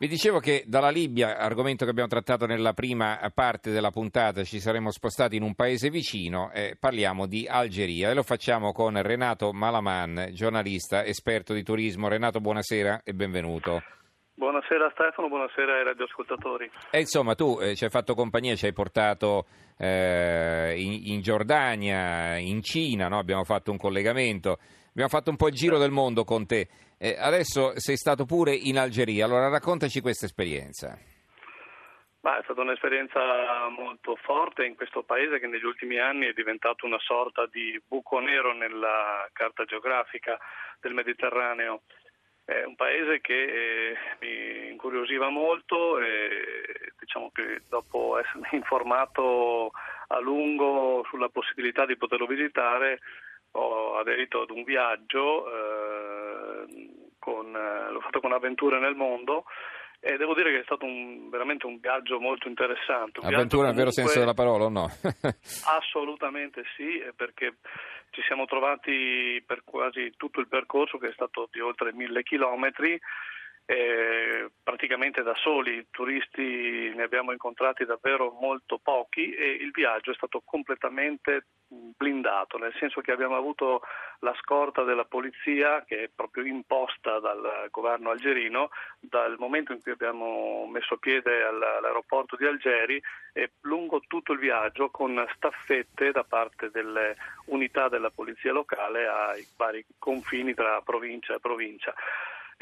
Vi dicevo che dalla Libia, argomento che abbiamo trattato nella prima parte della puntata, ci saremmo spostati in un paese vicino e parliamo di Algeria e lo facciamo con Renato Malaman, giornalista, esperto di turismo. Renato, buonasera e benvenuto. Buonasera Stefano, buonasera ai radioascoltatori. E insomma, tu eh, ci hai fatto compagnia, ci hai portato eh, in, in, Giordania, in Cina, no? abbiamo fatto un collegamento, abbiamo fatto un po' il giro del mondo con te. Eh, adesso sei stato pure in Algeria, allora raccontaci questa esperienza. Bah, è stata un'esperienza molto forte in questo paese che negli ultimi anni è diventato una sorta di buco nero nella carta geografica del Mediterraneo. È un paese che eh, mi incuriosiva molto e diciamo che dopo essermi informato a lungo sulla possibilità di poterlo visitare ho aderito ad un viaggio eh, con, eh, l'ho fatto con Avventure nel mondo e devo dire che è stato un, veramente un viaggio molto interessante. Avventura nel vero senso della parola o no? assolutamente sì, perché ci siamo trovati per quasi tutto il percorso che è stato di oltre mille chilometri eh, praticamente da soli, turisti ne abbiamo incontrati davvero molto pochi e il viaggio è stato completamente blindato, nel senso che abbiamo avuto la scorta della polizia che è proprio imposta dal governo algerino dal momento in cui abbiamo messo piede all'aeroporto di Algeri e lungo tutto il viaggio con staffette da parte delle unità della polizia locale ai vari confini tra provincia e provincia.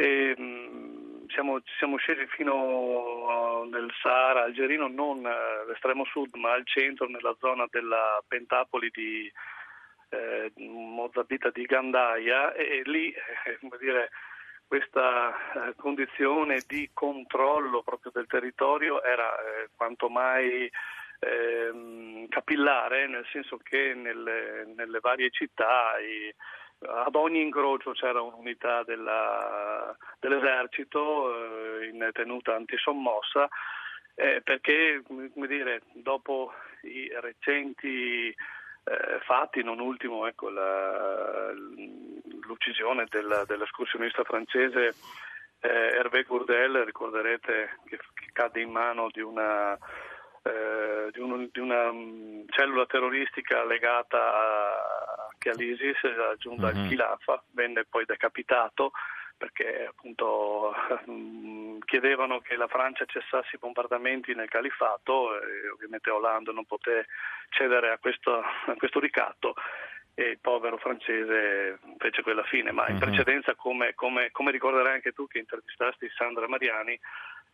E, mh, mm, siamo, siamo, scesi fino nel Sahara algerino, non all'estremo eh, sud, ma al centro, nella zona della Pentapoli di eh, Mozabita di Gandaia e, lì, eh, dire, questa eh, condizione di controllo proprio del territorio era eh, quanto mai eh, capillare, nel senso che nelle, nelle varie città i, ad ogni incrocio c'era un'unità della, dell'esercito eh, in tenuta antisommossa eh, perché dire, dopo i recenti eh, fatti, non ultimo ecco, la, l'uccisione del, dell'escursionista francese eh, Hervé Gourdel, ricorderete che, che cadde in mano di una eh, di, un, di, una um, cellula terroristica legata a, che all'ISIS, aggiunta mm-hmm. al Khilafah, venne poi decapitato perché appunto um, chiedevano che la Francia cessasse i bombardamenti nel califato e ovviamente Hollande non poté cedere a questo, a questo ricatto e il povero francese fece quella fine, ma in mm-hmm. precedenza come, come, come ricorderai anche tu che intervistasti Sandra Mariani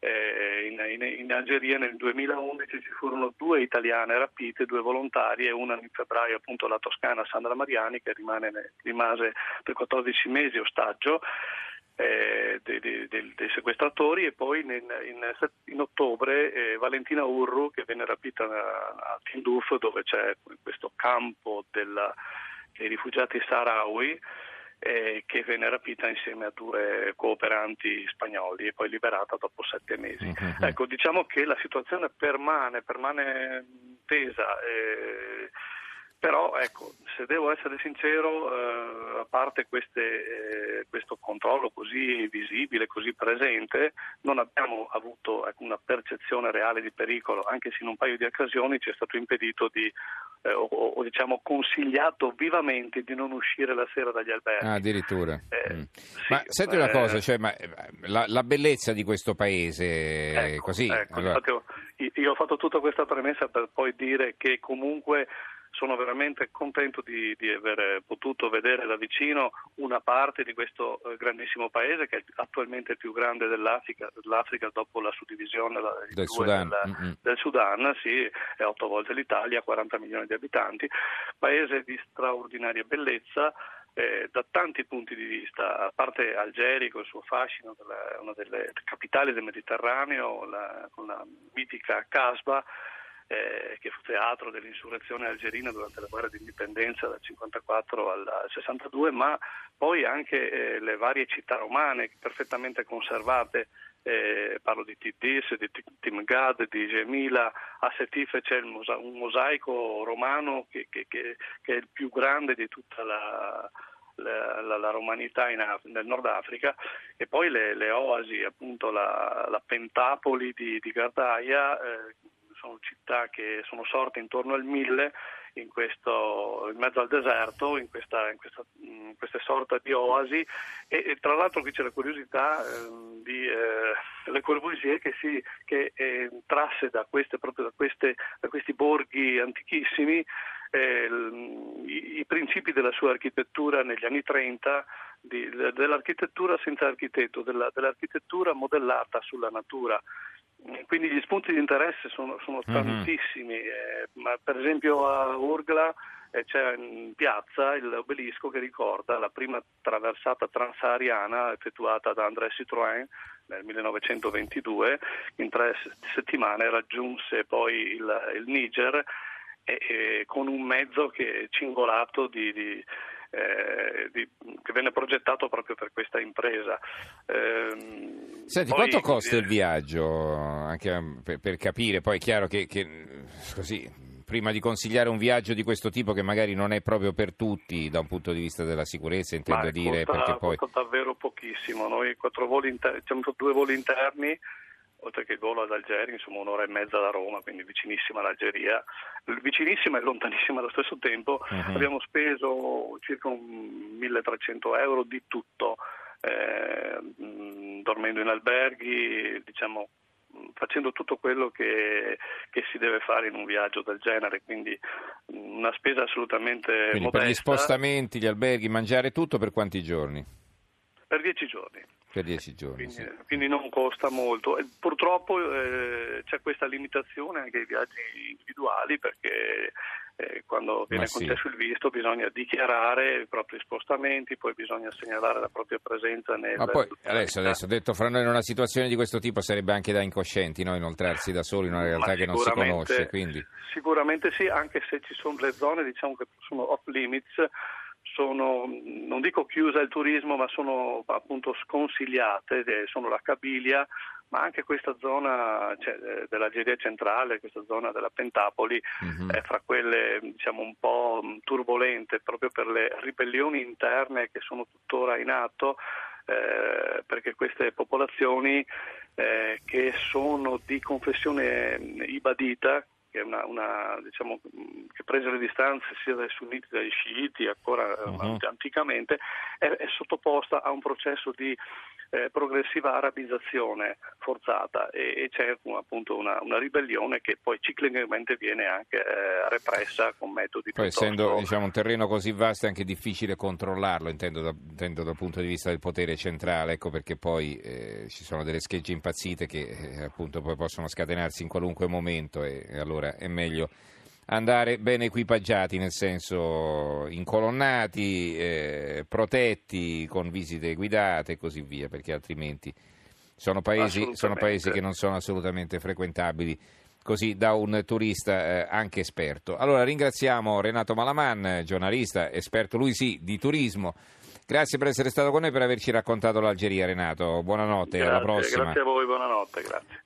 eh, in, in, in, Algeria nel 2011 ci furono due italiane rapite, due volontarie, una in febbraio appunto la toscana Sandra Mariani che rimane, rimase per 14 mesi ostaggio eh, dei, dei, dei, sequestratori e poi in, in ottobre eh, Valentina Urru che venne rapita a, a Tinduf dove c'è questo campo della, dei rifugiati saharawi eh, che venne rapita insieme a due cooperanti spagnoli e poi liberata dopo sette mesi. Uh-huh. Ecco, diciamo che la situazione permane, permane tesa. Eh, però ecco, se devo essere sincero, eh, a parte queste, eh, questo controllo così visibile, così presente, non abbiamo avuto ecco, una percezione reale di pericolo, anche se in un paio di occasioni ci è stato impedito di, eh, o, o, diciamo consigliato vivamente di non uscire la sera dagli alberghi. Ah, addirittura. Eh, mm. Sì, ma senti una cosa, cioè, ma, la, la, bellezza di questo paese, ecco, così. Ecco, allora... io, io ho fatto tutta questa premessa per poi dire che comunque sono veramente contento di, di, aver potuto vedere da vicino una parte di questo eh, grandissimo paese che è attualmente il più grande dell'Africa, dell'Africa dopo la suddivisione la, del, Sudan. Della, mm-hmm. del Sudan, sì, è otto volte l'Italia, 40 milioni di abitanti, paese di straordinaria bellezza. Eh, da tanti punti di vista, a parte Algeri con il suo fascino, una delle capitali del Mediterraneo, la, con la mitica Casba, eh, che fu teatro dell'insurrezione algerina durante la guerra di indipendenza dal 54 al 62, ma poi anche eh, le varie città romane perfettamente conservate. Eh, parlo di Tidis, di Timgad, di Gemila, a Setif c'è un mosaico romano che, che, che, che, è il più grande di tutta la, la, la, la romanità Af- nel Nord Africa e poi le, le oasi, appunto la, la Pentapoli di, di Gardaia, eh, sono città che sono sorte intorno al 1000 in, questo, in mezzo al deserto, in questa, in questa, in questa sorta di oasi e, e, tra l'altro qui c'è la curiosità eh, di eh, che, si, che eh, trasse da, queste, da, queste, da questi borghi antichissimi eh, i, i, principi della sua architettura negli anni 30, di, dell'architettura senza architetto, della, dell'architettura modellata sulla natura. Quindi gli spunti di interesse sono, sono mhm. tantissimi, eh, ma per esempio a Urgla eh, c'è in piazza l'obelisco che ricorda la prima traversata transahariana effettuata da André Citroën nel 1922, in tre settimane raggiunse poi il, il Niger e, e con un mezzo che cingolato di, di eh, di, che venne progettato proprio per questa impresa. Eh, Senti, poi, quanto costa il viaggio? Anche per, per capire, poi è chiaro che, che così, prima di consigliare un viaggio di questo tipo che magari non è proprio per tutti da un punto di vista della sicurezza, intendo dire, costa, perché poi... costa davvero pochissimo, noi quattro voli inter- diciamo, due voli interni oltre che il volo ad Algeria, insomma un'ora e mezza da Roma, quindi vicinissima all'Algeria, vicinissima e lontanissima allo stesso tempo, uh-huh. abbiamo speso circa 1300 euro di tutto, eh, dormendo in alberghi, diciamo facendo tutto quello che, che, si deve fare in un viaggio del genere, quindi una spesa assolutamente quindi modesta. Per gli spostamenti, gli alberghi, mangiare tutto per quanti giorni? Per dieci giorni. Per dieci giorni. Quindi, sì. quindi non costa molto. E purtroppo eh, c'è questa limitazione anche ai viaggi individuali perché eh, quando viene sì. concesso il visto bisogna dichiarare i propri spostamenti, poi bisogna segnalare la propria presenza nel... Ma poi adesso, adesso, detto fra noi in una situazione di questo tipo sarebbe anche da incoscienti no? inoltrarsi da soli in una realtà che non si conosce. Quindi... Sicuramente sì, anche se ci sono le zone diciamo, che sono off limits sono, non dico chiuse al turismo, ma sono appunto sconsigliate, sono la Cabilia, ma anche questa zona cioè, eh, dell'Algeria centrale, questa zona della Pentapoli, uh-huh. è fra quelle diciamo, un po' turbolente proprio per le ribellioni interne che sono tuttora in atto, eh, perché queste popolazioni eh, che sono di confessione ibadita, che, una, una, diciamo, che prese le distanze sia dai sunniti che dai sciiti, ancora uh-huh. anticamente, è, è, sottoposta a un processo di eh, progressiva arabizzazione forzata e, e c'è appunto una, una, ribellione che poi ciclicamente viene anche eh, repressa con metodi poi piuttosto... essendo diciamo, un terreno così vasto è anche difficile controllarlo intendo, da, intendo, dal punto di vista del potere centrale ecco perché poi eh, ci sono delle schegge impazzite che eh, appunto poi possono scatenarsi in qualunque momento e, e allora è meglio andare ben equipaggiati, nel senso incolonnati, eh, protetti, con visite guidate e così via, perché altrimenti sono paesi, sono paesi che non sono assolutamente frequentabili così da un turista eh, anche esperto. Allora ringraziamo Renato Malaman, giornalista, esperto lui sì di turismo. Grazie per essere stato con noi e per averci raccontato l'Algeria, Renato. Buonanotte, grazie, alla prossima. Grazie a voi, buonanotte, grazie.